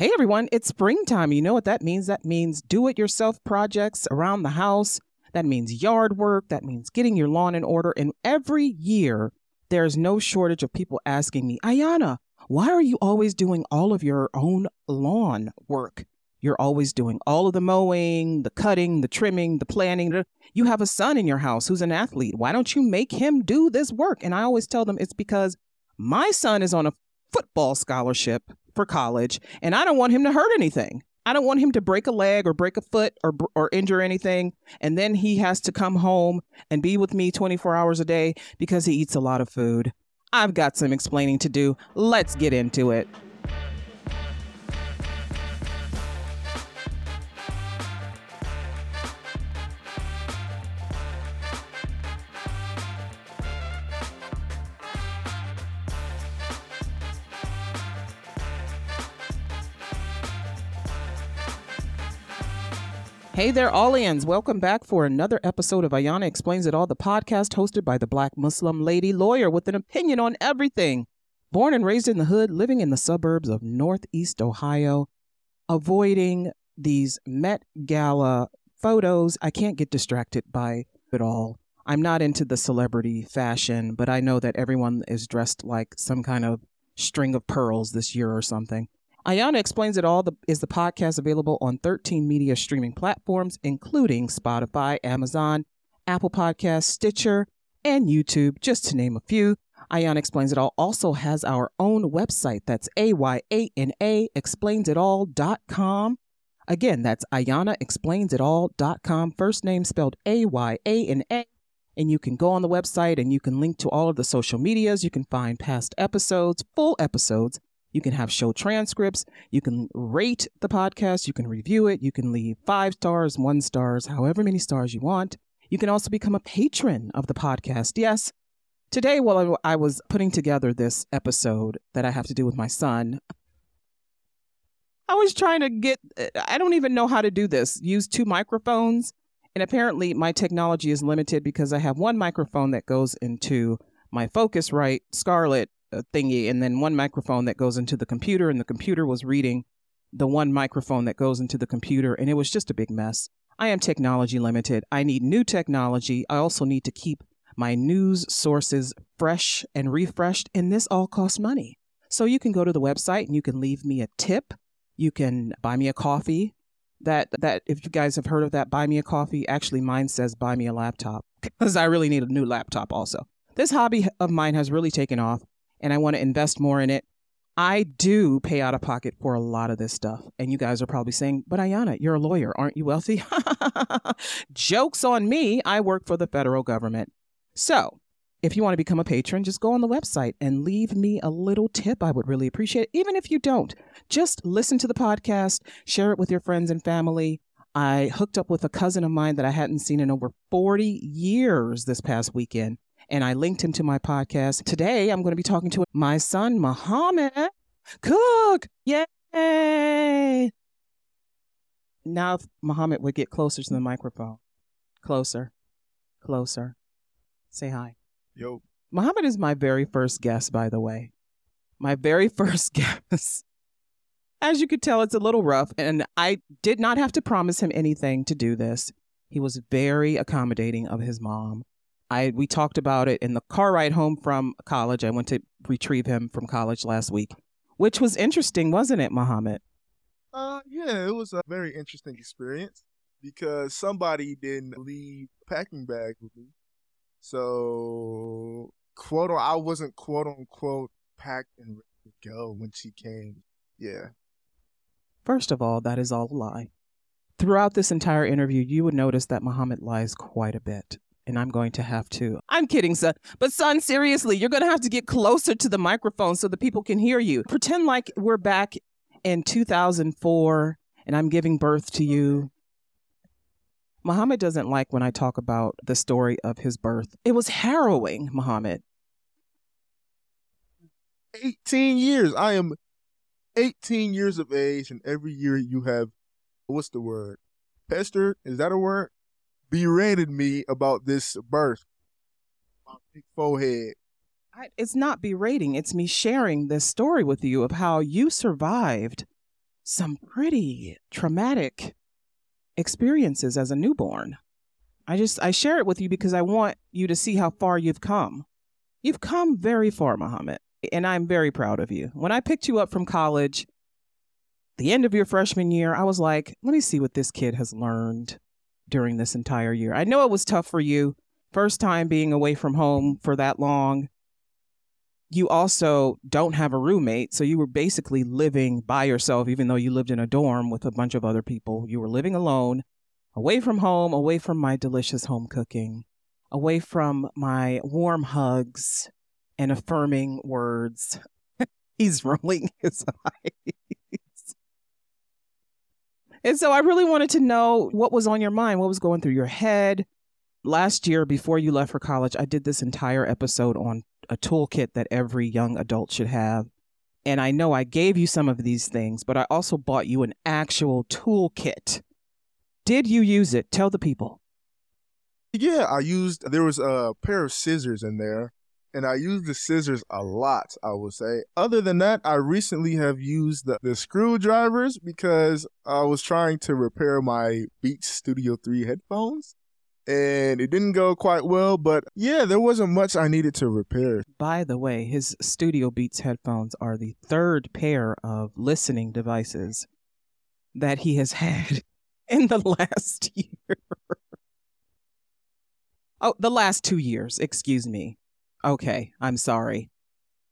Hey everyone, it's springtime. You know what that means? That means do it yourself projects around the house. That means yard work. That means getting your lawn in order. And every year, there's no shortage of people asking me, Ayana, why are you always doing all of your own lawn work? You're always doing all of the mowing, the cutting, the trimming, the planting. You have a son in your house who's an athlete. Why don't you make him do this work? And I always tell them it's because my son is on a football scholarship for college, and I don't want him to hurt anything. I don't want him to break a leg or break a foot or or injure anything, and then he has to come home and be with me 24 hours a day because he eats a lot of food. I've got some explaining to do. Let's get into it. Hey there, Allians. Welcome back for another episode of Ayana Explains It All, the podcast hosted by the Black Muslim lady lawyer with an opinion on everything. Born and raised in the hood, living in the suburbs of Northeast Ohio, avoiding these Met Gala photos. I can't get distracted by it all. I'm not into the celebrity fashion, but I know that everyone is dressed like some kind of string of pearls this year or something. Ayana Explains It All the, is the podcast available on 13 media streaming platforms, including Spotify, Amazon, Apple Podcasts, Stitcher, and YouTube, just to name a few. Ayana Explains It All also has our own website. That's A-Y-A-N-A explainsitall.com. Again, that's Ayana Explains It All.com. First name spelled A-Y-A-N-A. And you can go on the website and you can link to all of the social medias. You can find past episodes, full episodes, you can have show transcripts. You can rate the podcast. You can review it. You can leave five stars, one stars, however many stars you want. You can also become a patron of the podcast. Yes. Today, while I was putting together this episode that I have to do with my son, I was trying to get, I don't even know how to do this, use two microphones. And apparently, my technology is limited because I have one microphone that goes into my Focusrite Scarlett thingy and then one microphone that goes into the computer and the computer was reading the one microphone that goes into the computer and it was just a big mess. I am technology limited. I need new technology. I also need to keep my news sources fresh and refreshed and this all costs money. So you can go to the website and you can leave me a tip. You can buy me a coffee. That that if you guys have heard of that buy me a coffee, actually mine says buy me a laptop because I really need a new laptop also. This hobby of mine has really taken off and I want to invest more in it. I do pay out of pocket for a lot of this stuff. And you guys are probably saying, but Ayana, you're a lawyer. Aren't you wealthy? Joke's on me. I work for the federal government. So if you want to become a patron, just go on the website and leave me a little tip. I would really appreciate it. Even if you don't, just listen to the podcast, share it with your friends and family. I hooked up with a cousin of mine that I hadn't seen in over 40 years this past weekend and I linked him to my podcast. Today, I'm going to be talking to my son, Muhammad Cook. Yay! Now, if Muhammad would get closer to the microphone. Closer. Closer. Say hi. Yo. Muhammad is my very first guest, by the way. My very first guest. As you could tell, it's a little rough, and I did not have to promise him anything to do this. He was very accommodating of his mom. I we talked about it in the car ride home from college. I went to retrieve him from college last week, which was interesting, wasn't it, Muhammad? Uh, yeah, it was a very interesting experience because somebody didn't leave a packing bag with me. So, quote, I wasn't quote unquote packed and ready to go when she came. Yeah. First of all, that is all a lie. Throughout this entire interview, you would notice that Muhammad lies quite a bit and I'm going to have to. I'm kidding, son. But, son, seriously, you're going to have to get closer to the microphone so the people can hear you. Pretend like we're back in 2004 and I'm giving birth to you. Muhammad doesn't like when I talk about the story of his birth. It was harrowing, Muhammad. 18 years. I am 18 years of age, and every year you have, what's the word? Pester? Is that a word? Berated me about this birth. My big forehead. I, it's not berating. It's me sharing this story with you of how you survived some pretty traumatic experiences as a newborn. I just I share it with you because I want you to see how far you've come. You've come very far, Muhammad, and I'm very proud of you. When I picked you up from college, the end of your freshman year, I was like, let me see what this kid has learned during this entire year. I know it was tough for you, first time being away from home for that long. You also don't have a roommate, so you were basically living by yourself, even though you lived in a dorm with a bunch of other people. You were living alone, away from home, away from my delicious home cooking, away from my warm hugs and affirming words. He's rolling his eyes. And so I really wanted to know what was on your mind, what was going through your head. Last year, before you left for college, I did this entire episode on a toolkit that every young adult should have. And I know I gave you some of these things, but I also bought you an actual toolkit. Did you use it? Tell the people. Yeah, I used, there was a pair of scissors in there, and I use the scissors a lot, I would say. Other than that, I recently have used the, the screwdrivers because I was trying to repair my Beats Studio 3 headphones and it didn't go quite well, but yeah, there wasn't much I needed to repair. By the way, his Studio Beats headphones are the third pair of listening devices that he has had in the last year. oh, the last two years, excuse me. Okay, I'm sorry.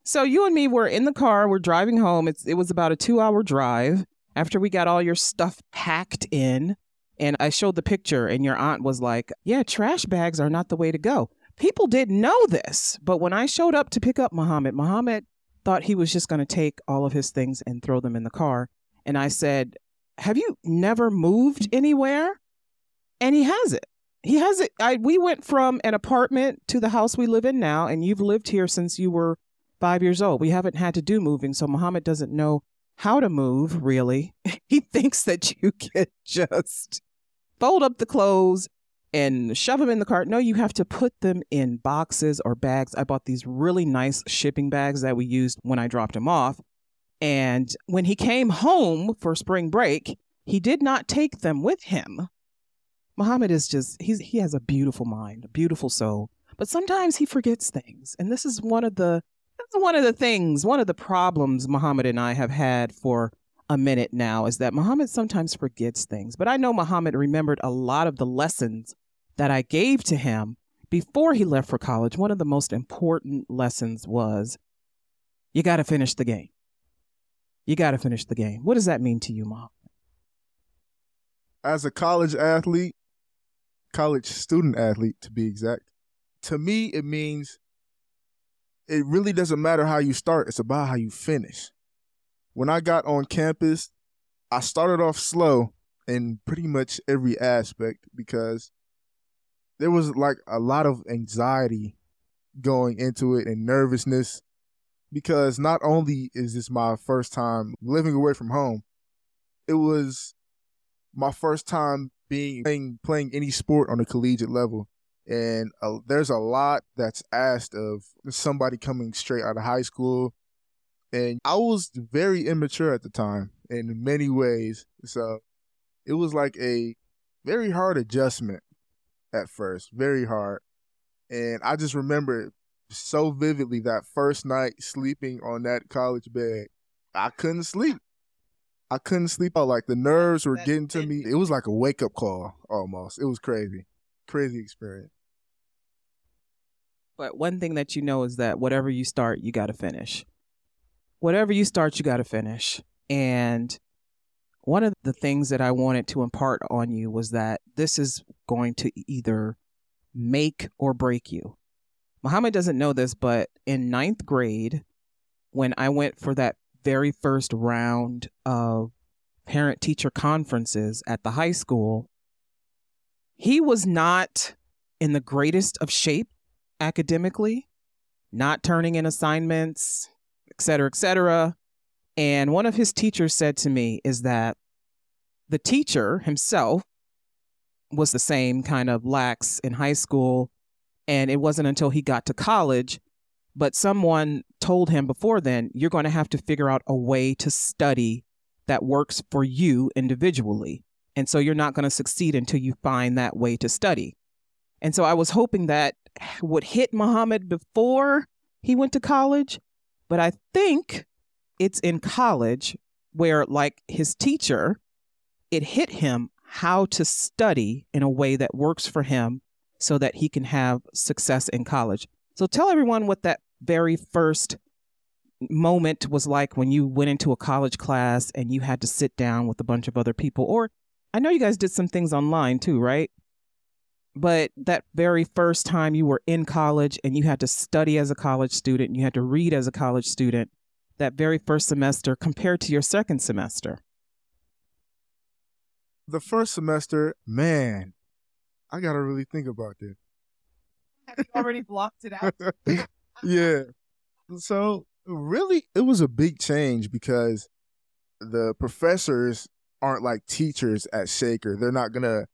So you and me were in the car, we're driving home. It's, it was about a two hour drive after we got all your stuff packed in. And I showed the picture, and your aunt was like, Yeah, trash bags are not the way to go. People didn't know this, but when I showed up to pick up Muhammad, Muhammad thought he was just going to take all of his things and throw them in the car. And I said, Have you never moved anywhere? And he has it. He has it. I, we went from an apartment to the house we live in now, and you've lived here since you were five years old. We haven't had to do moving, so Muhammad doesn't know how to move, really. he thinks that you can just fold up the clothes and shove them in the cart. No, you have to put them in boxes or bags. I bought these really nice shipping bags that we used when I dropped him off. And when he came home for spring break, he did not take them with him. Muhammad is just he's he has a beautiful mind, a beautiful soul, but sometimes he forgets things. And this is one of the that's one of the things, one of the problems Muhammad and I have had for a minute now is that Muhammad sometimes forgets things, but I know Muhammad remembered a lot of the lessons that I gave to him before he left for college. One of the most important lessons was you got to finish the game. You got to finish the game. What does that mean to you, Muhammad? As a college athlete, college student athlete to be exact, to me, it means it really doesn't matter how you start, it's about how you finish. When I got on campus, I started off slow in pretty much every aspect because there was like a lot of anxiety going into it and nervousness because not only is this my first time living away from home, it was my first time being playing, playing any sport on a collegiate level. And uh, there's a lot that's asked of somebody coming straight out of high school and I was very immature at the time in many ways. So it was like a very hard adjustment at first, very hard. And I just remember so vividly that first night sleeping on that college bed. I couldn't sleep. I couldn't sleep out. Like the nerves were getting to me. It was like a wake up call almost. It was crazy. Crazy experience. But one thing that you know is that whatever you start, you got to finish whatever you start, you got to finish. And one of the things that I wanted to impart on you was that this is going to either make or break you. Muhammad doesn't know this, but in ninth grade, when I went for that very first round of parent teacher conferences at the high school, he was not in the greatest of shape academically, not turning in assignments, et cetera, et cetera. And one of his teachers said to me is that the teacher himself was the same kind of lax in high school. And it wasn't until he got to college, but someone told him before then, you're going to have to figure out a way to study that works for you individually. And so you're not going to succeed until you find that way to study. And so I was hoping that would hit Muhammad before he went to college. But I think it's in college where, like his teacher, it hit him how to study in a way that works for him so that he can have success in college. So tell everyone what that very first moment was like when you went into a college class and you had to sit down with a bunch of other people. Or I know you guys did some things online too, right? But that very first time you were in college and you had to study as a college student, you had to read as a college student, that very first semester compared to your second semester. The first semester, man, I gotta really think about this. Already blocked it out? yeah. So really, it was a big change because the professors aren't like teachers at Shaker. They're not gonna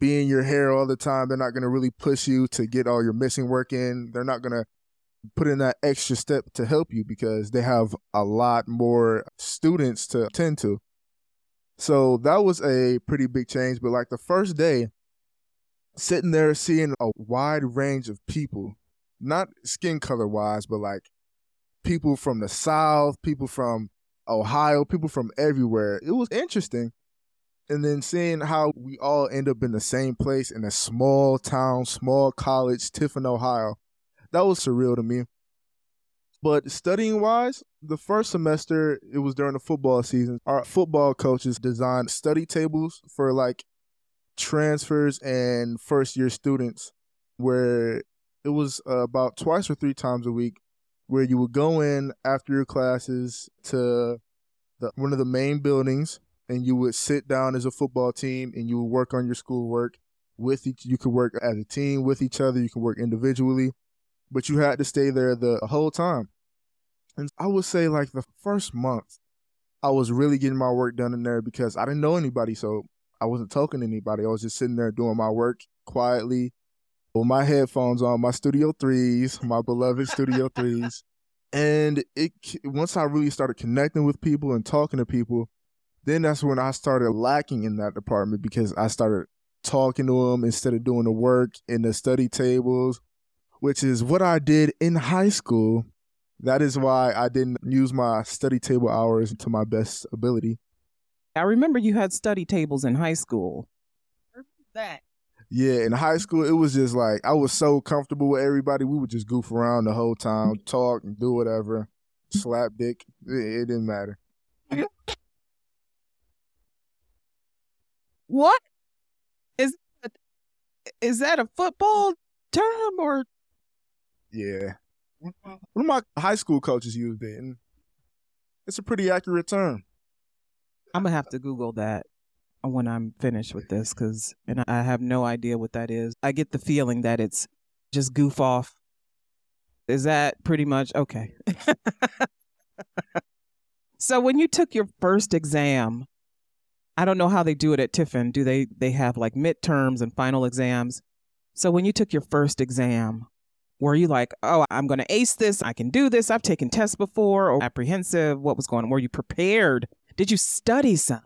be in your hair all the time. They're not gonna really push you to get all your missing work in. They're not gonna put in that extra step to help you because they have a lot more students to attend to. So that was a pretty big change. But like the first day, sitting there seeing a wide range of people, not skin color wise, but like people from the South, people from Ohio, people from everywhere. It was interesting. And then seeing how we all end up in the same place in a small town, small college, Tiffin, Ohio, that was surreal to me. But studying wise, the first semester, it was during the football season. Our football coaches designed study tables for like transfers and first year students where it was uh, about twice or three times a week where you would go in after your classes to the, one of the main buildings and you would sit down as a football team and you would work on your schoolwork with each you could work as a team with each other you can work individually but you had to stay there the whole time. And i would say like the first month i was really getting my work done in there because i didn't know anybody so I wasn't talking to anybody. I was just sitting there doing my work quietly with my headphones on, my Studio Threes, my beloved Studio Threes. And it once I really started connecting with people and talking to people, then that's when I started lacking in that department because I started talking to them instead of doing the work in the study tables, which is what I did in high school. That is why I didn't use my study table hours to my best ability. I remember you had study tables in high school. That. Yeah, in high school, it was just like I was so comfortable with everybody. We would just goof around the whole time, mm-hmm. talk and do whatever, slap dick. It, it didn't matter. What is is that a football term or? Yeah, mm-hmm. one of my high school coaches used it, and it's a pretty accurate term. I'm gonna have to Google that when I'm finished with this because, and I have no idea what that is. I get the feeling that it's just goof off. Is that pretty much okay? so when you took your first exam, I don't know how they do it at Tiffin. Do they they have like midterms and final exams? So when you took your first exam, were you like, oh, I'm going to ace this. I can do this. I've taken tests before or apprehensive. What was going on? Were you prepared did you study son?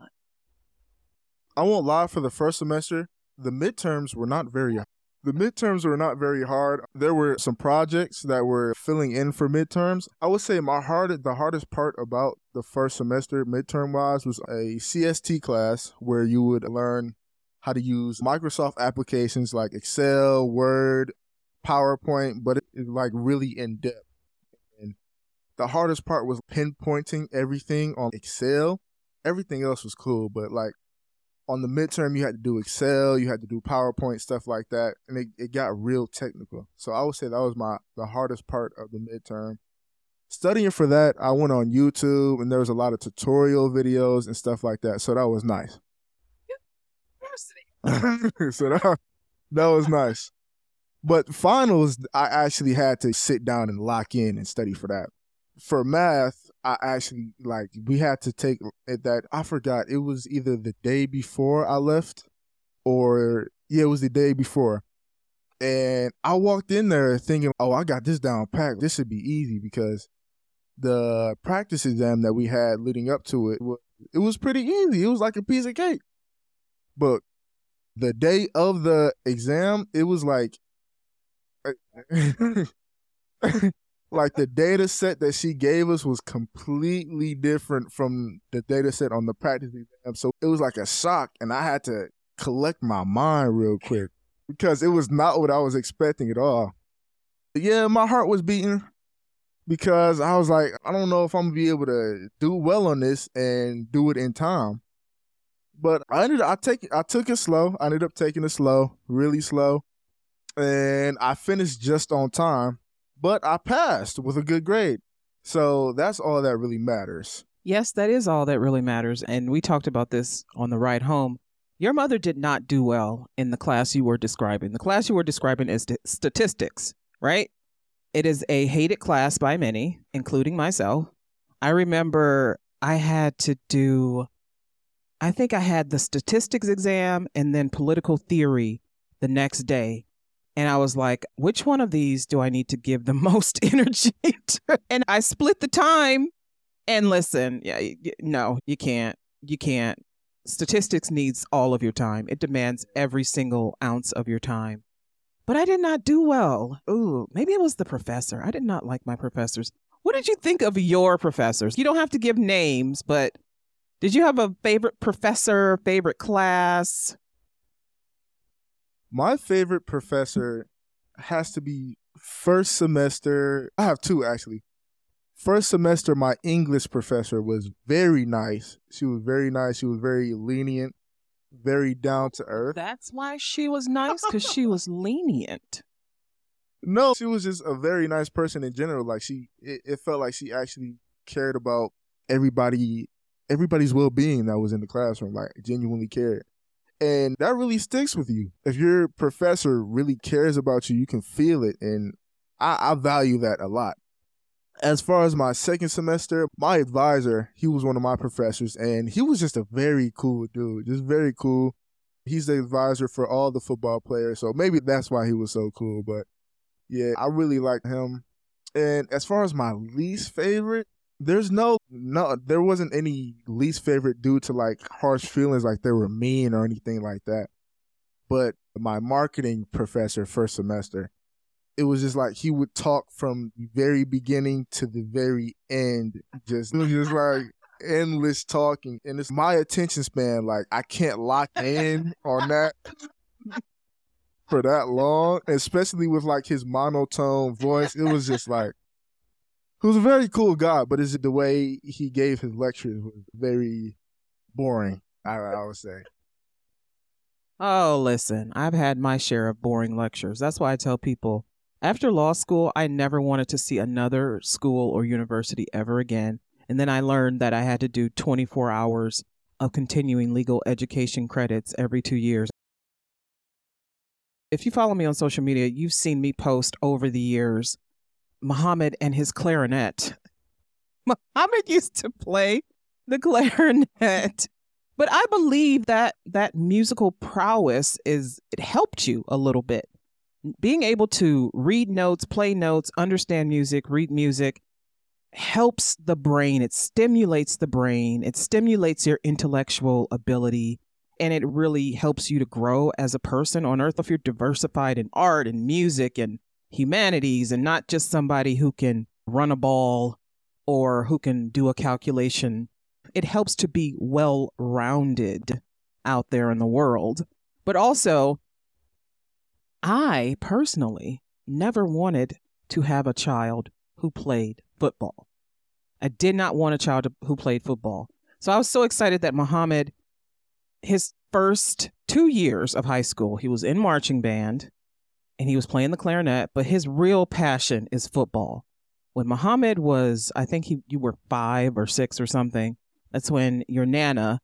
I won't lie, for the first semester, the midterms were not very the midterms were not very hard. There were some projects that were filling in for midterms. I would say my hard the hardest part about the first semester midterm wise was a CST class where you would learn how to use Microsoft applications like Excel, Word, PowerPoint, but it, it like really in depth. The hardest part was pinpointing everything on Excel. Everything else was cool, but like on the midterm, you had to do Excel, you had to do PowerPoint, stuff like that, and it, it got real technical. So I would say that was my the hardest part of the midterm. Studying for that, I went on YouTube, and there was a lot of tutorial videos and stuff like that. So that was nice. so that, that was nice. But finals, I actually had to sit down and lock in and study for that for math, I actually like we had to take that. I forgot it was either the day before I left, or yeah, it was the day before. And I walked in there thinking, "Oh, I got this down packed. This should be easy because the practice exam that we had leading up to it it was pretty easy. It was like a piece of cake. But the day of the exam, it was like like the data set that she gave us was completely different from the data set on the practice exam. So it was like a shock and I had to collect my mind real quick because it was not what I was expecting at all. Yeah, my heart was beating because I was like, I don't know if I'm gonna be able to do well on this and do it in time. But I ended I take I took it slow. I ended up taking it slow, really slow. And I finished just on time, but I passed with a good grade. So that's all that really matters. Yes, that is all that really matters. And we talked about this on the ride home. Your mother did not do well in the class you were describing. The class you were describing is statistics, right? It is a hated class by many, including myself. I remember I had to do, I think I had the statistics exam and then political theory the next day. And I was like, which one of these do I need to give the most energy to? And I split the time. And listen, yeah, no, you can't. You can't. Statistics needs all of your time. It demands every single ounce of your time. But I did not do well. Ooh, maybe it was the professor. I did not like my professors. What did you think of your professors? You don't have to give names, but did you have a favorite professor, favorite class? My favorite professor has to be first semester. I have two actually. First semester, my English professor was very nice. She was very nice. She was very lenient very down to earth. That's why she was nice because she was lenient. No, she was just a very nice person in general. Like she, it, it felt like she actually cared about everybody, everybody's well being that was in the classroom. Like genuinely cared, and that really sticks with you. If your professor really cares about you, you can feel it, and I, I value that a lot as far as my second semester, my advisor, he was one of my professors, and he was just a very cool dude, just very cool. He's the advisor for all the football players, so maybe that's why he was so cool. But yeah, I really liked him. And as far as my least favorite, there's no no there wasn't any least favorite due to like harsh feelings like they were mean or anything like that. But my marketing professor first semester, it was just like he would talk from the very beginning to the very end. Just just like endless talking. And it's my attention span, like I can't lock in on that for that long. Especially with like his monotone voice. It was just like was a very cool guy, but is it the way he gave his lectures was very boring, I, I would say. Oh, listen, I've had my share of boring lectures. That's why I tell people after law school, I never wanted to see another school or university ever again. And then I learned that I had to do 24 hours of continuing legal education credits every two years. If you follow me on social media, you've seen me post over the years Muhammad and his clarinet. Muhammad used to play the clarinet. But I believe that that musical prowess is it helped you a little bit being able to read notes, play notes, understand music, read music helps the brain. It stimulates the brain, it stimulates your intellectual ability, and it really helps you to grow as a person on earth if you're diversified in art and music and humanities and not just somebody who can run a ball or who can do a calculation. It helps to be well rounded out there in the world. But also, I personally never wanted to have a child who played football. I did not want a child who played football. So I was so excited that Muhammad, his first two years of high school, he was in marching band and he was playing the clarinet, but his real passion is football. When Muhammad was, I think he, you were five or six or something, that's when your Nana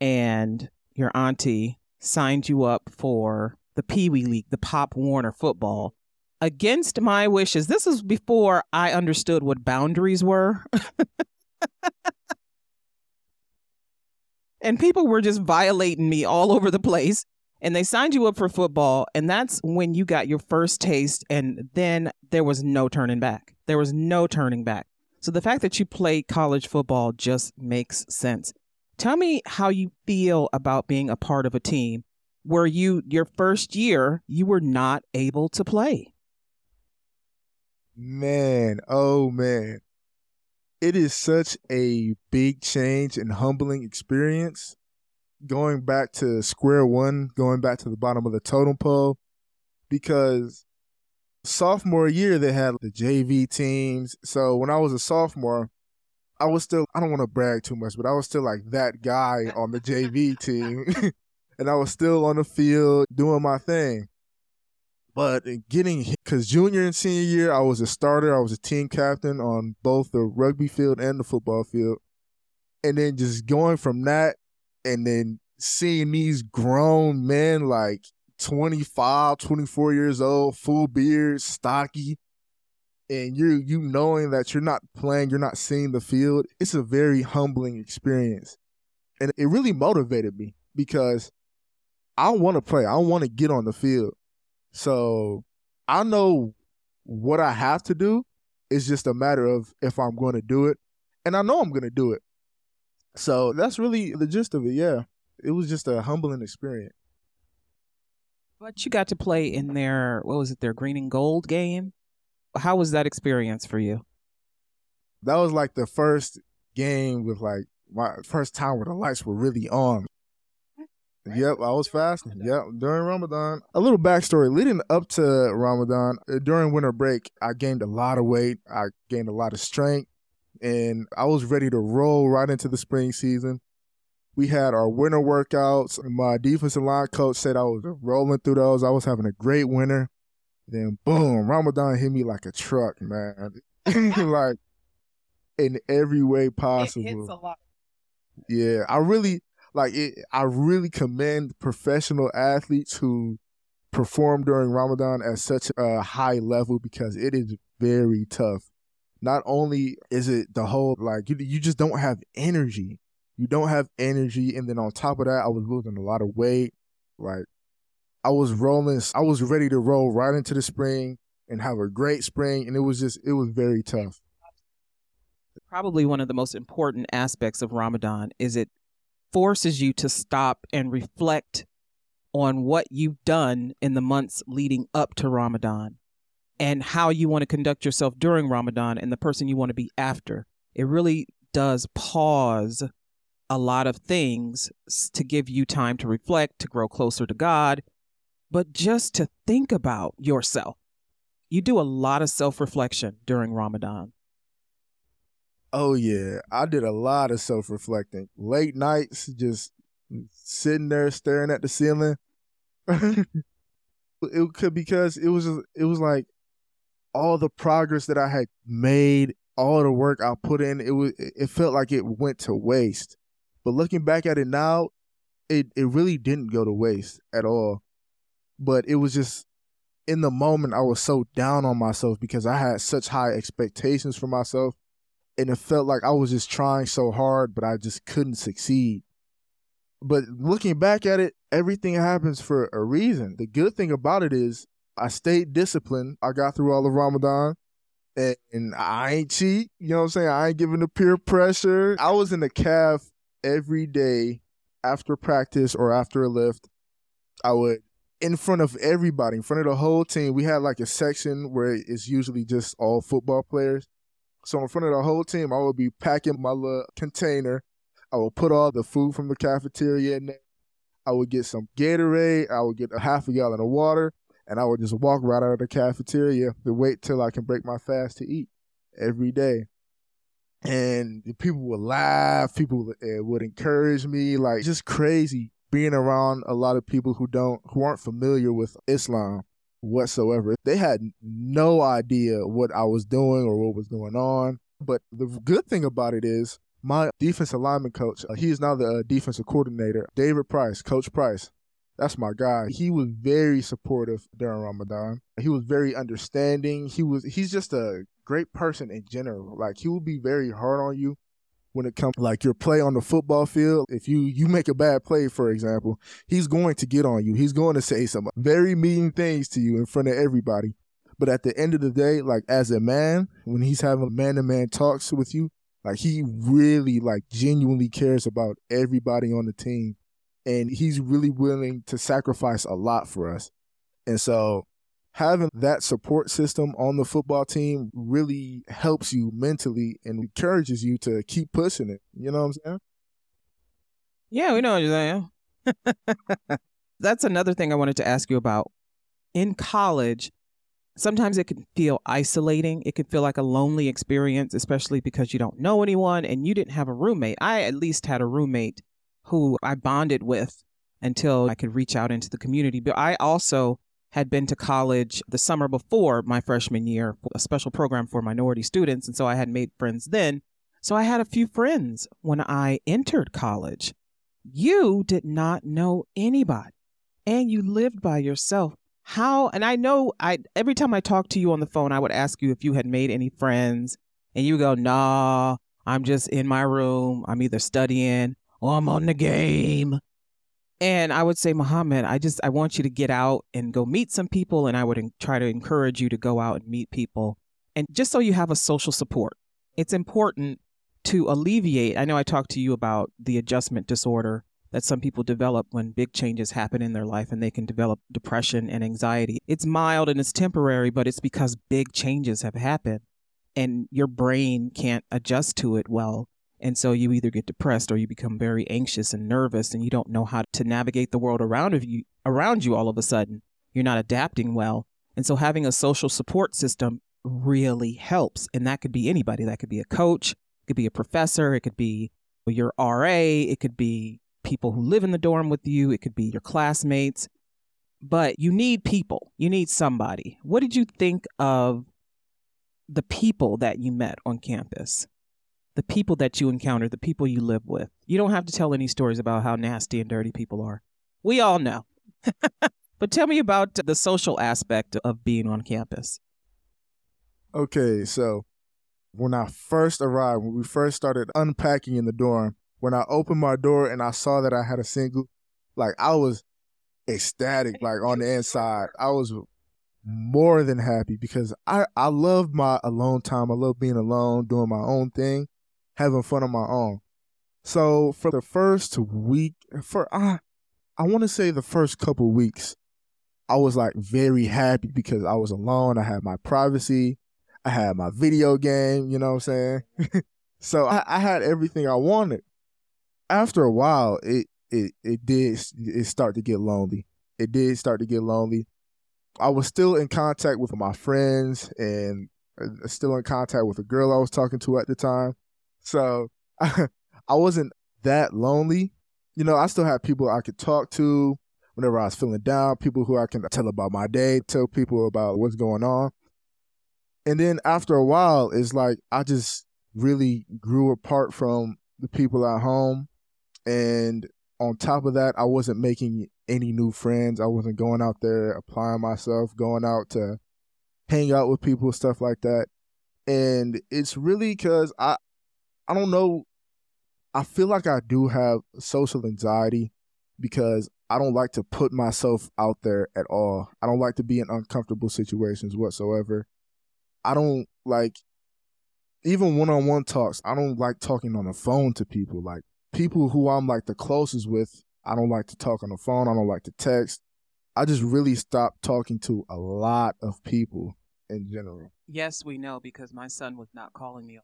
and your auntie signed you up for the Pee Wee League, the Pop Warner football, against my wishes. This was before I understood what boundaries were. and people were just violating me all over the place. And they signed you up for football, and that's when you got your first taste. And then there was no turning back. There was no turning back. So the fact that you played college football just makes sense. Tell me how you feel about being a part of a team where you, your first year, you were not able to play. Man, oh man. It is such a big change and humbling experience. Going back to square one, going back to the bottom of the totem pole, because sophomore year they had the JV teams. So when I was a sophomore, I was still I don't want to brag too much, but I was still like that guy on the JV team. and I was still on the field doing my thing. But getting because junior and senior year, I was a starter. I was a team captain on both the rugby field and the football field. And then just going from that and then seeing these grown men like 25, 24 years old, full beard, stocky, and you you knowing that you're not playing, you're not seeing the field, it's a very humbling experience. And it really motivated me because I want to play. I want to get on the field. So I know what I have to do. It's just a matter of if I'm going to do it. And I know I'm going to do it. So that's really the gist of it. Yeah. It was just a humbling experience. But you got to play in their, what was it, their green and gold game? How was that experience for you? That was like the first game with like my first time where the lights were really on. Yep, I was fasting. Yep, during Ramadan. A little backstory leading up to Ramadan, during winter break, I gained a lot of weight. I gained a lot of strength, and I was ready to roll right into the spring season. We had our winter workouts. My defensive line coach said I was rolling through those. I was having a great winter. Then, boom, Ramadan hit me like a truck, man. like, in every way possible. Yeah, I really like it, I really commend professional athletes who perform during Ramadan at such a high level because it is very tough. Not only is it the whole like you you just don't have energy. You don't have energy and then on top of that I was losing a lot of weight. Like I was rolling I was ready to roll right into the spring and have a great spring and it was just it was very tough. Probably one of the most important aspects of Ramadan is it forces you to stop and reflect on what you've done in the months leading up to Ramadan and how you want to conduct yourself during Ramadan and the person you want to be after. It really does pause a lot of things to give you time to reflect, to grow closer to God, but just to think about yourself. You do a lot of self reflection during Ramadan. Oh yeah, I did a lot of self reflecting. Late nights, just sitting there staring at the ceiling. it could because it was it was like all the progress that I had made, all the work I put in. It was it felt like it went to waste. But looking back at it now, it it really didn't go to waste at all. But it was just in the moment I was so down on myself because I had such high expectations for myself and it felt like I was just trying so hard, but I just couldn't succeed. But looking back at it, everything happens for a reason. The good thing about it is I stayed disciplined. I got through all of Ramadan and, and I ain't cheat. You know what I'm saying? I ain't giving the peer pressure. I was in the caf every day after practice or after a lift. I would in front of everybody, in front of the whole team. We had like a section where it's usually just all football players. So in front of the whole team, I would be packing my little container. I would put all the food from the cafeteria in there. I would get some Gatorade. I would get a half a gallon of water, and I would just walk right out of the cafeteria to wait till I can break my fast to eat every day. And people would laugh. People would, uh, encourage me. Like just crazy being around a lot of people who don't who aren't familiar with Islam whatsoever. They had no idea what I was doing or what was going on. But the good thing about it is my defensive lineman coach, uh, he is now the uh, defensive coordinator, David Price, Coach Price. That's my guy. He was very supportive during Ramadan. He was very understanding. He was he's just a great person in general. Like he will be very hard on you when it comes like your play on the football field. If you you make a bad play, for example, he's going to get on you. He's going to say some very mean things to you in front of everybody. But at the end of the day, like as a man, when he's having man to man talks with you, Like he really like genuinely cares about everybody on the team and he's really willing to sacrifice a lot for us. And so having that support system on the football team really helps you mentally and encourages you to keep pushing it. You know what I'm saying? Yeah, we know what you're saying. That's another thing I wanted to ask you about. In college, sometimes it can feel isolating. It can feel like a lonely experience, especially because you don't know anyone and you didn't have a roommate. I at least had a roommate who I bonded with until I could reach out into the community. But I also had been to college the summer before my freshman year, a special program for minority students. And so I had made friends then. So I had a few friends when I entered college. You did not know anybody and you lived by yourself. How, and I know I, every time I talked to you on the phone, I would ask you if you had made any friends and you go, nah, I'm just in my room. I'm either studying I'm on the game. And I would say, Muhammad, I just I want you to get out and go meet some people, and I would try to encourage you to go out and meet people, and just so you have a social support. It's important to alleviate. I know I talked to you about the adjustment disorder that some people develop when big changes happen in their life, and they can develop depression and anxiety. It's mild and it's temporary, but it's because big changes have happened, and your brain can't adjust to it well. And so you either get depressed or you become very anxious and nervous and you don't know how to navigate the world around of you around you all of a sudden. You're not adapting well. And so having a social support system really helps. And that could be anybody. That could be a coach, it could be a professor, it could be your RA, it could be people who live in the dorm with you, it could be your classmates. But you need people. You need somebody. What did you think of the people that you met on campus? The people that you encounter, the people you live with. You don't have to tell any stories about how nasty and dirty people are. We all know. but tell me about the social aspect of being on campus. Okay, so when I first arrived, when we first started unpacking in the dorm, when I opened my door and I saw that I had a single, like I was ecstatic, like on the inside. I was more than happy because I, I love my alone time. I love being alone, doing my own thing having fun on my own. So for the first week, for I, I want to say the first couple weeks, I was like very happy because I was alone. I had my privacy. I had my video game. You know what I'm saying? so I, I had everything I wanted. After a while, it it it did it start to get lonely. It did start to get lonely. I was still in contact with my friends and uh, still in contact with a girl I was talking to at the time. So I, wasn't that lonely. You know, I still had people I could talk to whenever I was feeling down, people who I can tell about my day, tell people about what's going on. And then after a while, it's like I just really grew apart from the people at home. And on top of that, I wasn't making any new friends. I wasn't going out there applying myself, going out to hang out with people, stuff like that. And it's really because I, I don't know. I feel like I do have social anxiety because I don't like to put myself out there at all. I don't like to be in uncomfortable situations whatsoever. I don't like even one-on-one talks. I don't like talking on the phone to people. Like people who I'm like the closest with, I don't like to talk on the phone. I don't like to text. I just really stopped talking to a lot of people in general. Yes, we know because my son was not calling me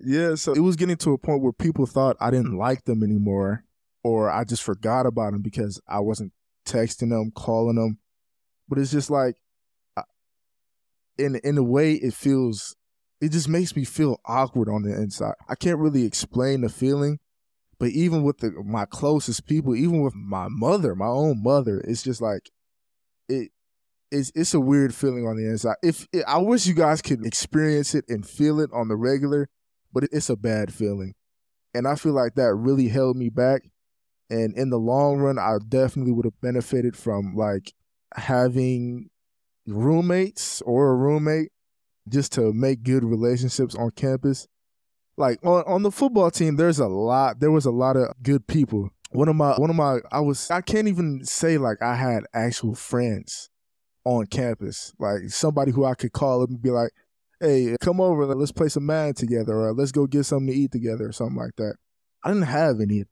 yeah, so it was getting to a point where people thought I didn't like them anymore, or I just forgot about them because I wasn't texting them, calling them. But it's just like, in in a way, it feels, it just makes me feel awkward on the inside. I can't really explain the feeling, but even with the, my closest people, even with my mother, my own mother, it's just like, it it's it's a weird feeling on the inside. If I wish you guys could experience it and feel it on the regular, but it's a bad feeling. And I feel like that really held me back. And in the long run, I definitely would have benefited from like having roommates or a roommate just to make good relationships on campus. Like on, on the football team, there's a lot, there was a lot of good people. One of my, one of my, I was, I can't even say like I had actual friends on campus, like somebody who I could call up and be like, hey, come over, let's play some Madden together, or let's go get something to eat together, or something like that. I didn't have any.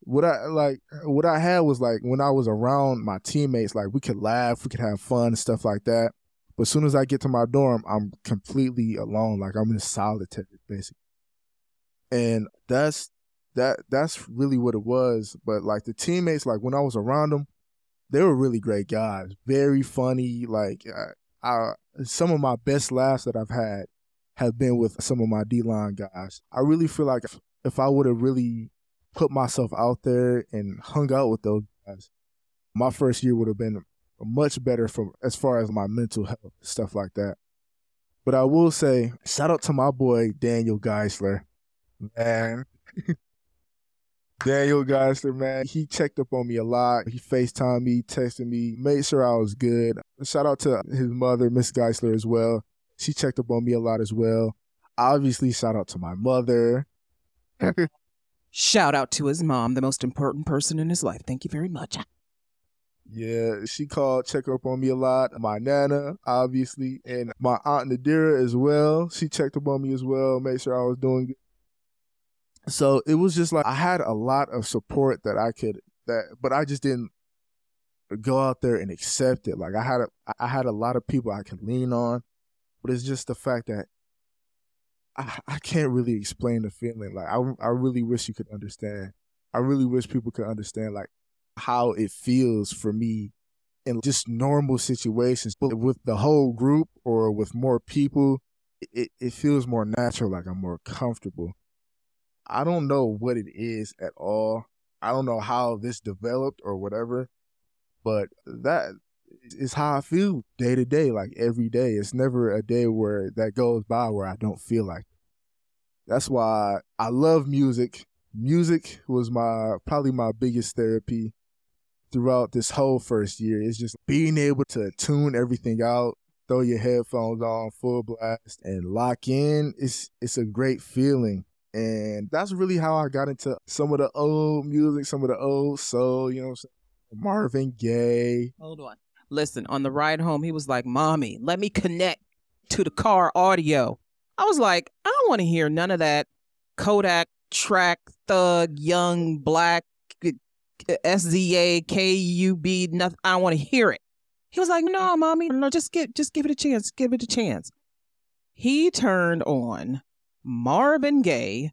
What I like, what I had was like when I was around my teammates, like we could laugh, we could have fun, and stuff like that. But as soon as I get to my dorm, I'm completely alone. Like I'm in solitary, basically. And that's that. That's really what it was. But like the teammates, like when I was around them, they were really great guys, very funny. Like I, some of my best laughs that I've had have been with some of my D line guys. I really feel like if, if I would have really put myself out there and hung out with those guys, my first year would have been much better from as far as my mental health stuff like that. But I will say, shout out to my boy Daniel Geisler, man. Daniel Geisler, man, he checked up on me a lot. He FaceTimed me, texted me, made sure I was good. Shout out to his mother, Miss Geisler, as well. She checked up on me a lot as well. Obviously, shout out to my mother. shout out to his mom, the most important person in his life. Thank you very much. Yeah, she called, checked up on me a lot. My nana, obviously, and my aunt Nadira as well. She checked up on me as well, made sure I was doing good. So it was just like I had a lot of support that I could that, but I just didn't go out there and accept it. Like I had a, I had a lot of people I could lean on, but it's just the fact that I, I can't really explain the feeling. Like I, I really wish you could understand. I really wish people could understand like how it feels for me in just normal situations, but with the whole group or with more people, it, it feels more natural, like I'm more comfortable. I don't know what it is at all. I don't know how this developed or whatever, but that is how I feel day to day, like every day. It's never a day where that goes by where I don't feel like. That's why I love music. Music was my probably my biggest therapy throughout this whole first year. It's just being able to tune everything out, throw your headphones on full blast and lock in. It's it's a great feeling. And that's really how I got into some of the old music, some of the old soul, you know Marvin Gaye. Hold on. Listen, on the ride home, he was like, Mommy, let me connect to the car audio. I was like, I don't want to hear none of that Kodak track thug, young, black, SZA, KUB, nothing. I don't want to hear it. He was like, No, mommy, no, just get just give it a chance. Give it a chance. He turned on Marvin Gaye,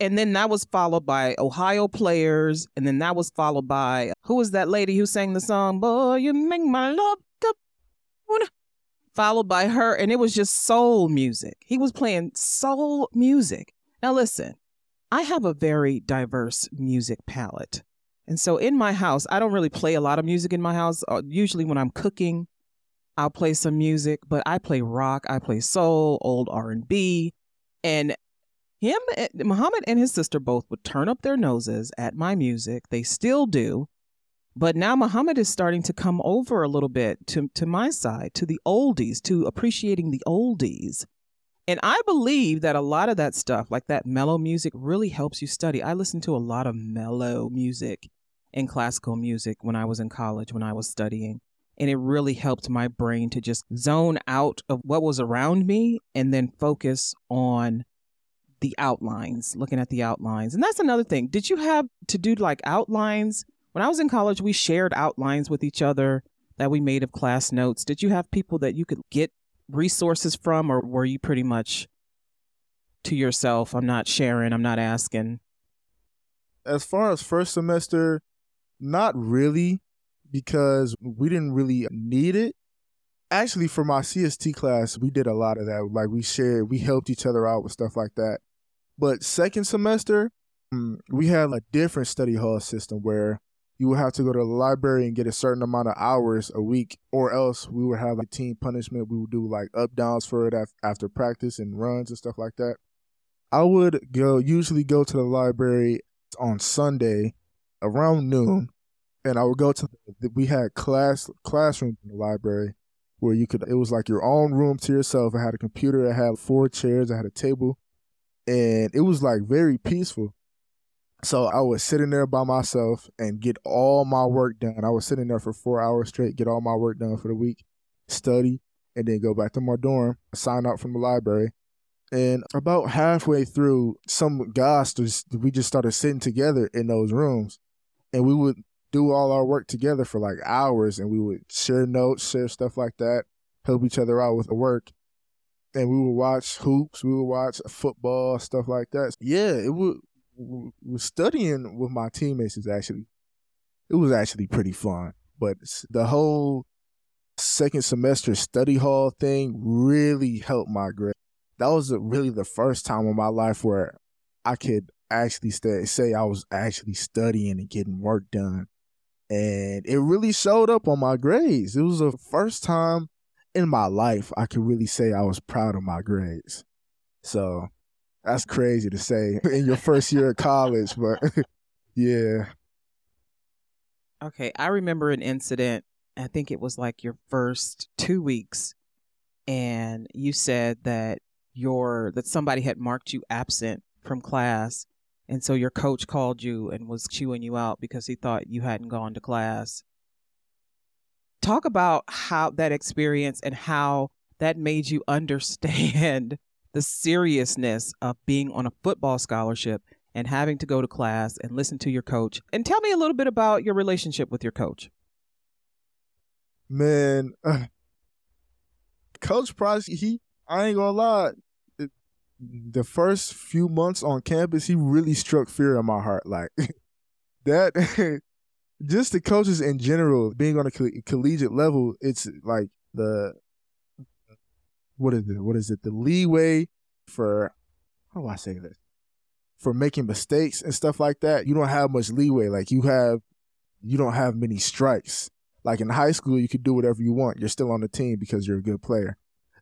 and then that was followed by Ohio Players, and then that was followed by who was that lady who sang the song, Boy, you make my love followed by her, and it was just soul music. He was playing soul music. Now listen, I have a very diverse music palette. And so in my house, I don't really play a lot of music in my house. Uh, usually when I'm cooking, I'll play some music, but I play rock, I play soul, old R&B, and him Muhammad and his sister both would turn up their noses at my music. They still do. But now Muhammad is starting to come over a little bit to, to my side, to the oldies, to appreciating the oldies. And I believe that a lot of that stuff, like that mellow music, really helps you study. I listened to a lot of mellow music and classical music when I was in college, when I was studying. And it really helped my brain to just zone out of what was around me and then focus on the outlines, looking at the outlines. And that's another thing. Did you have to do like outlines? When I was in college, we shared outlines with each other that we made of class notes. Did you have people that you could get resources from, or were you pretty much to yourself? I'm not sharing, I'm not asking. As far as first semester, not really, because we didn't really need it. Actually, for my CST class, we did a lot of that. Like we shared, we helped each other out with stuff like that. But second semester, mm, we had a different study hall system where you would have to go to the library and get a certain amount of hours a week, or else we would have like team punishment. We would do like up downs for it after practice and runs and stuff like that. I would go usually go to the library on Sunday around noon, and I would go to the, we had class classrooms in the library where you could it was like your own room to yourself. It had a computer, it had four chairs, it had a table, and it was like very peaceful. So I was sitting there by myself and get all my work done. I was sitting there for four hours straight, get all my work done for the week, study, and then go back to my dorm, sign out from the library. And about halfway through, some guys just we just started sitting together in those rooms, and we would do all our work together for like hours, and we would share notes, share stuff like that, help each other out with the work, and we would watch hoops, we would watch football, stuff like that. Yeah, it would was studying with my teammates is actually it was actually pretty fun. But the whole second semester study hall thing really helped my grade. That was really the first time in my life where I could actually stay, say I was actually studying and getting work done. And it really showed up on my grades. It was the first time in my life I could really say I was proud of my grades. So that's crazy to say in your first year of college, but yeah. Okay, I remember an incident. I think it was like your first two weeks, and you said that your that somebody had marked you absent from class, and so your coach called you and was chewing you out because he thought you hadn't gone to class. Talk about how that experience and how that made you understand the seriousness of being on a football scholarship and having to go to class and listen to your coach. And tell me a little bit about your relationship with your coach. Man, uh, Coach Price, he, I ain't gonna lie, the first few months on campus, he really struck fear in my heart. Like, that, just the coaches in general, being on a coll- collegiate level, it's like the, what is it? What is it? The leeway for, how do I say this? for making mistakes and stuff like that, you don't have much leeway. Like you have, you don't have many strikes. Like in high school, you could do whatever you want. You're still on the team because you're a good player.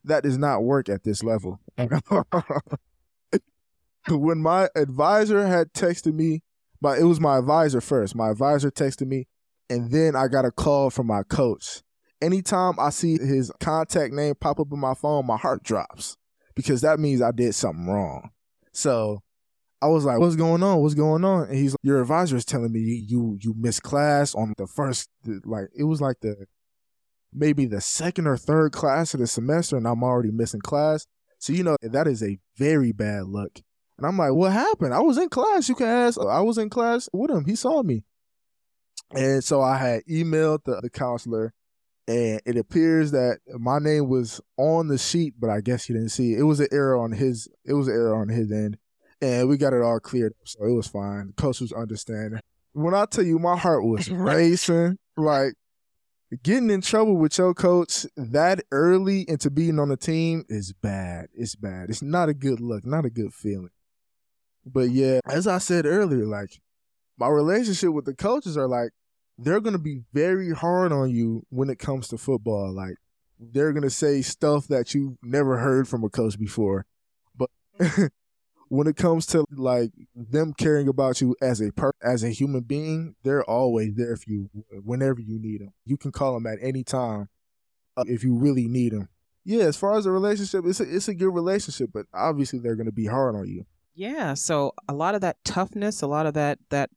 That does not work at this level. when my advisor had texted me, but it was my advisor first. My advisor texted me, and then I got a call from my coach. Anytime I see his contact name pop up in my phone, my heart drops because that means I did something wrong. So I was like, "What's going on? What's going on?" And he's like, "Your advisor is telling me you you missed class on the first like it was like the maybe the second or third class of the semester, and I'm already missing class. So you know that is a very bad look." And I'm like, "What happened? I was in class. You can ask. I was in class with him. He saw me." And so I had emailed the, the counselor, and it appears that my name was on the sheet, but I guess he didn't see it. It was an error on his. It was an error on his end and we got it all cleared up, so it was fine. The coach was understanding. When I tell you, my heart was racing. like getting in trouble with your coach that early into being on the team is bad. It's bad. It's not a good look. Not a good feeling. But yeah, as I said earlier, like my relationship with the coaches are like they're gonna be very hard on you when it comes to football. Like they're gonna say stuff that you never heard from a coach before. But when it comes to like them caring about you as a per as a human being, they're always there for you whenever you need them. You can call them at any time uh, if you really need them. Yeah, as far as the relationship, it's a, it's a good relationship, but obviously they're going to be hard on you. Yeah, so a lot of that toughness, a lot of that that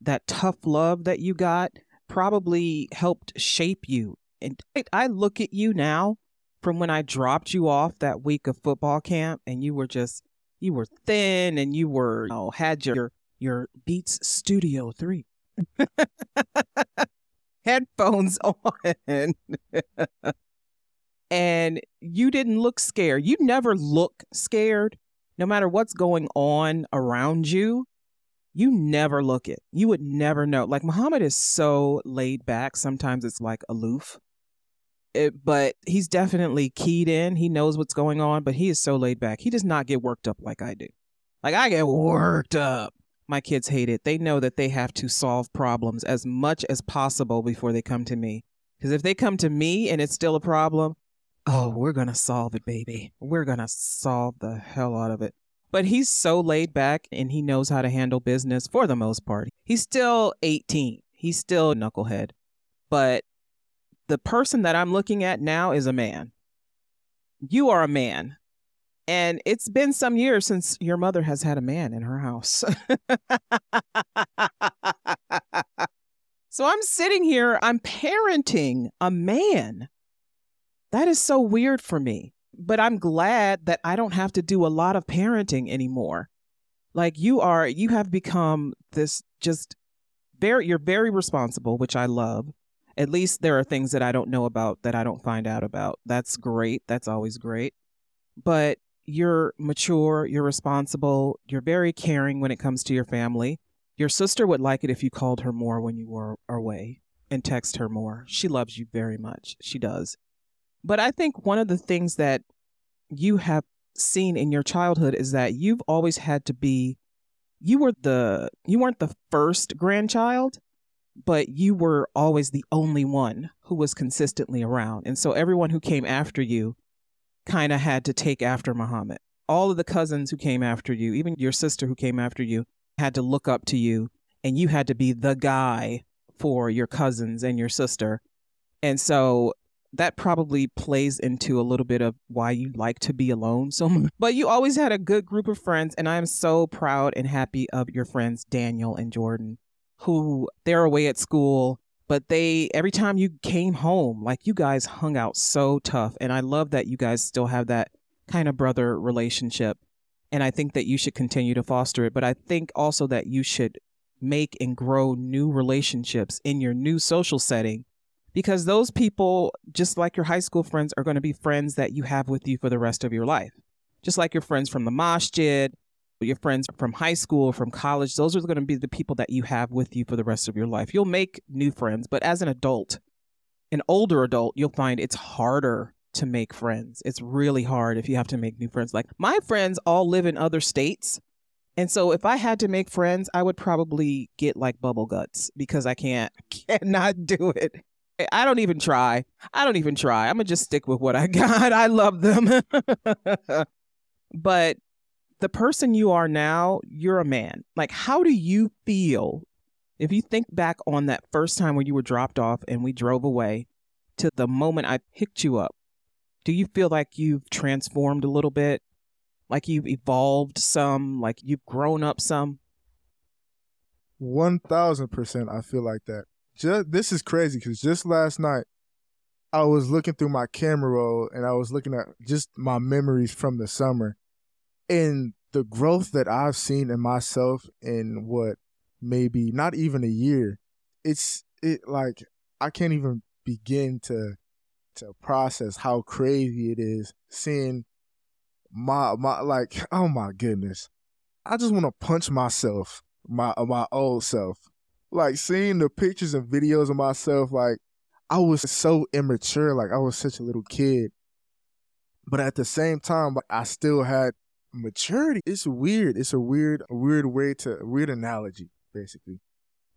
that tough love that you got probably helped shape you. And I look at you now from when I dropped you off that week of football camp and you were just you were thin and you were you know, had your your Beats Studio 3 headphones on. and you didn't look scared. You never look scared no matter what's going on around you. You never look it. You would never know. Like Muhammad is so laid back. Sometimes it's like aloof it, but he's definitely keyed in. He knows what's going on, but he is so laid back. He does not get worked up like I do. Like I get worked up. My kids hate it. They know that they have to solve problems as much as possible before they come to me. Because if they come to me and it's still a problem, oh, we're going to solve it, baby. We're going to solve the hell out of it. But he's so laid back and he knows how to handle business for the most part. He's still 18. He's still a knucklehead. But the person that I'm looking at now is a man. You are a man. And it's been some years since your mother has had a man in her house. so I'm sitting here, I'm parenting a man. That is so weird for me. But I'm glad that I don't have to do a lot of parenting anymore. Like you are, you have become this just very, you're very responsible, which I love. At least there are things that I don't know about that I don't find out about. That's great. That's always great. But you're mature, you're responsible, you're very caring when it comes to your family. Your sister would like it if you called her more when you were away and text her more. She loves you very much. She does. But I think one of the things that you have seen in your childhood is that you've always had to be you were the you weren't the first grandchild, but you were always the only one who was consistently around. And so everyone who came after you kind of had to take after Muhammad. All of the cousins who came after you, even your sister who came after you, had to look up to you and you had to be the guy for your cousins and your sister. And so that probably plays into a little bit of why you like to be alone so much. But you always had a good group of friends, and I am so proud and happy of your friends, Daniel and Jordan, who they're away at school, but they, every time you came home, like you guys hung out so tough. And I love that you guys still have that kind of brother relationship. And I think that you should continue to foster it. But I think also that you should make and grow new relationships in your new social setting because those people, just like your high school friends, are going to be friends that you have with you for the rest of your life. Just like your friends from the masjid, your friends from high school, from college, those are going to be the people that you have with you for the rest of your life. You'll make new friends, but as an adult, an older adult, you'll find it's harder to make friends. It's really hard if you have to make new friends. Like my friends all live in other states. And so if I had to make friends, I would probably get like bubble guts because I can't cannot do it. I don't even try. I don't even try. I'm going to just stick with what I got. I love them. but the person you are now, you're a man. Like, how do you feel if you think back on that first time when you were dropped off and we drove away to the moment I picked you up? Do you feel like you've transformed a little bit? Like you've evolved some? Like you've grown up some? 1000% I feel like that just this is crazy because just last night I was looking through my camera roll and I was looking at just my memories from the summer and the growth that I've seen in myself in what maybe not even a year. It's it like I can't even begin to to process how crazy it is seeing my my like oh my goodness. I just want to punch myself, my my old self like seeing the pictures and videos of myself, like I was so immature, like I was such a little kid. But at the same time, I still had maturity. It's weird. It's a weird, weird way to, weird analogy, basically.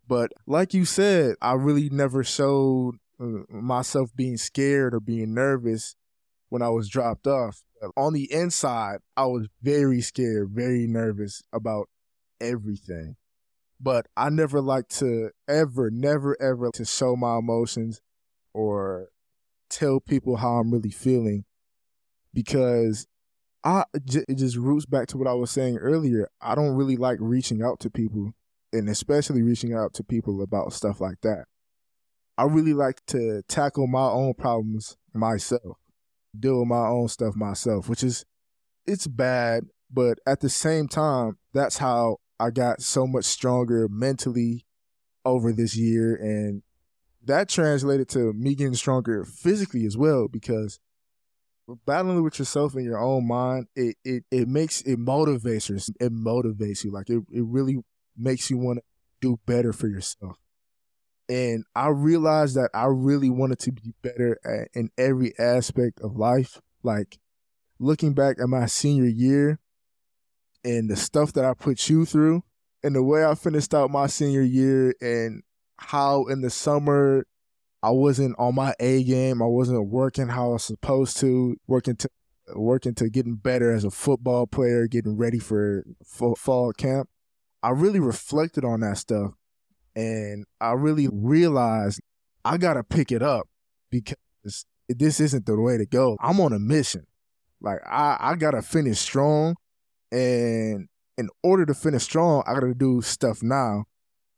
But like you said, I really never showed uh, myself being scared or being nervous when I was dropped off. On the inside, I was very scared, very nervous about everything but I never like to ever, never, ever to show my emotions or tell people how I'm really feeling because I it just roots back to what I was saying earlier. I don't really like reaching out to people and especially reaching out to people about stuff like that. I really like to tackle my own problems myself, deal with my own stuff myself, which is it's bad, but at the same time, that's how I got so much stronger mentally over this year. And that translated to me getting stronger physically as well because battling with yourself in your own mind, it it, it makes it motivates you. It motivates you. Like it, it really makes you want to do better for yourself. And I realized that I really wanted to be better at, in every aspect of life. Like looking back at my senior year, and the stuff that I put you through and the way I finished out my senior year and how in the summer I wasn't on my A game. I wasn't working how I was supposed to, working to working to getting better as a football player, getting ready for fall camp. I really reflected on that stuff and I really realized I got to pick it up because this isn't the way to go. I'm on a mission. Like I I got to finish strong and in order to finish strong, I got to do stuff now.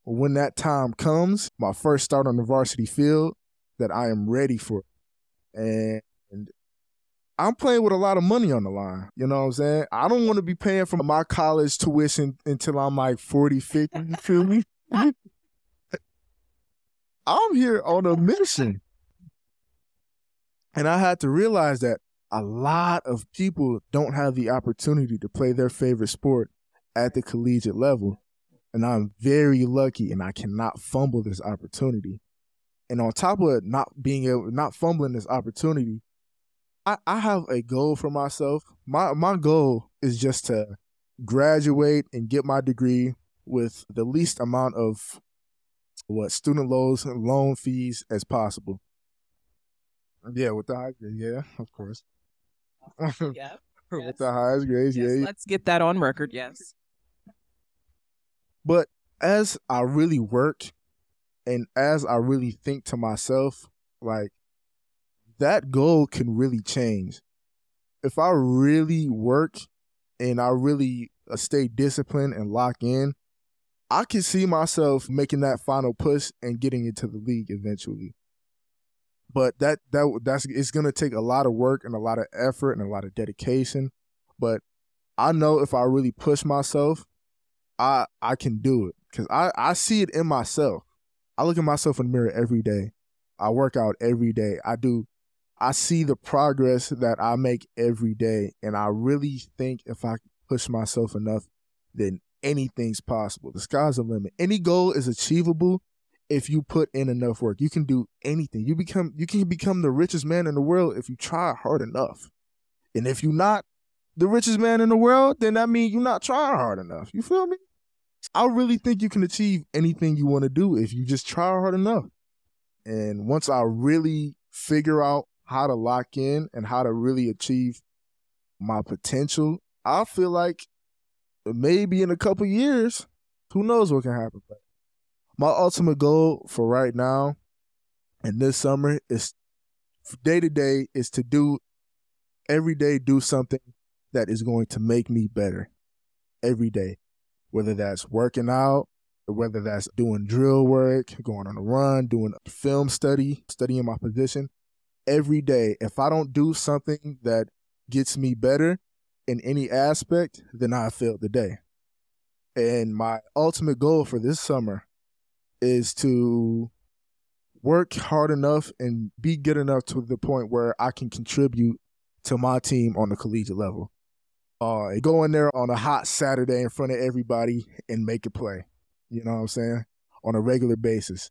When that time comes, my first start on the varsity field, that I am ready for. And I'm playing with a lot of money on the line. You know what I'm saying? I don't want to be paying for my college tuition until I'm like 40, 50. You feel me? I'm here on a mission. And I had to realize that a lot of people don't have the opportunity to play their favorite sport at the collegiate level. And I'm very lucky and I cannot fumble this opportunity. And on top of not being able, not fumbling this opportunity, I, I have a goal for myself. My my goal is just to graduate and get my degree with the least amount of what student loans loan fees as possible. Yeah, with the high grade, yeah, of course. yeah. with the highest grades, Yes, yeah. Let's get that on record. Yes. But as I really work and as I really think to myself, like that goal can really change. If I really work and I really uh, stay disciplined and lock in, I can see myself making that final push and getting into the league eventually. But that that that's it's gonna take a lot of work and a lot of effort and a lot of dedication. But I know if I really push myself, I I can do it because I I see it in myself. I look at myself in the mirror every day. I work out every day. I do. I see the progress that I make every day, and I really think if I push myself enough, then anything's possible. The sky's the limit. Any goal is achievable if you put in enough work. You can do anything. You become you can become the richest man in the world if you try hard enough. And if you're not the richest man in the world, then that means you're not trying hard enough. You feel me? I really think you can achieve anything you want to do if you just try hard enough. And once I really figure out how to lock in and how to really achieve my potential, I feel like maybe in a couple years, who knows what can happen. But my ultimate goal for right now and this summer is day to day is to do every day do something that is going to make me better every day whether that's working out whether that's doing drill work going on a run doing a film study studying my position every day if i don't do something that gets me better in any aspect then i failed the day and my ultimate goal for this summer is to work hard enough and be good enough to the point where I can contribute to my team on the collegiate level. Uh, go in there on a hot Saturday in front of everybody and make a play. You know what I'm saying? On a regular basis.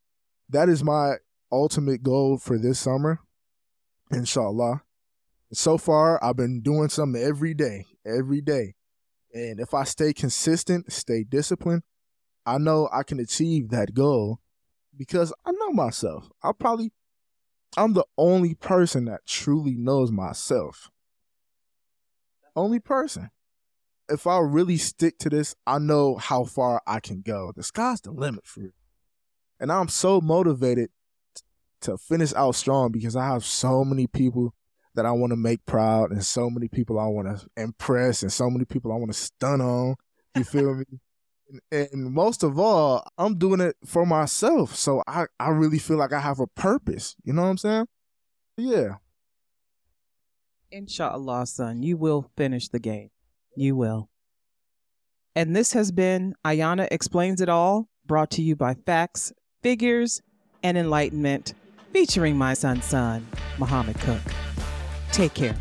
That is my ultimate goal for this summer, inshallah. So far, I've been doing something every day, every day. And if I stay consistent, stay disciplined, I know I can achieve that goal because I know myself. I probably, I'm the only person that truly knows myself. Only person. If I really stick to this, I know how far I can go. The sky's the limit for it. And I'm so motivated to finish out strong because I have so many people that I want to make proud and so many people I want to impress and so many people I want to stun on. You feel me? and most of all, I'm doing it for myself. So I, I really feel like I have a purpose. You know what I'm saying? Yeah. Inshallah, son, you will finish the game. You will. And this has been Ayana Explains It All, brought to you by Facts, Figures, and Enlightenment, featuring my son, son, Muhammad Cook. Take care.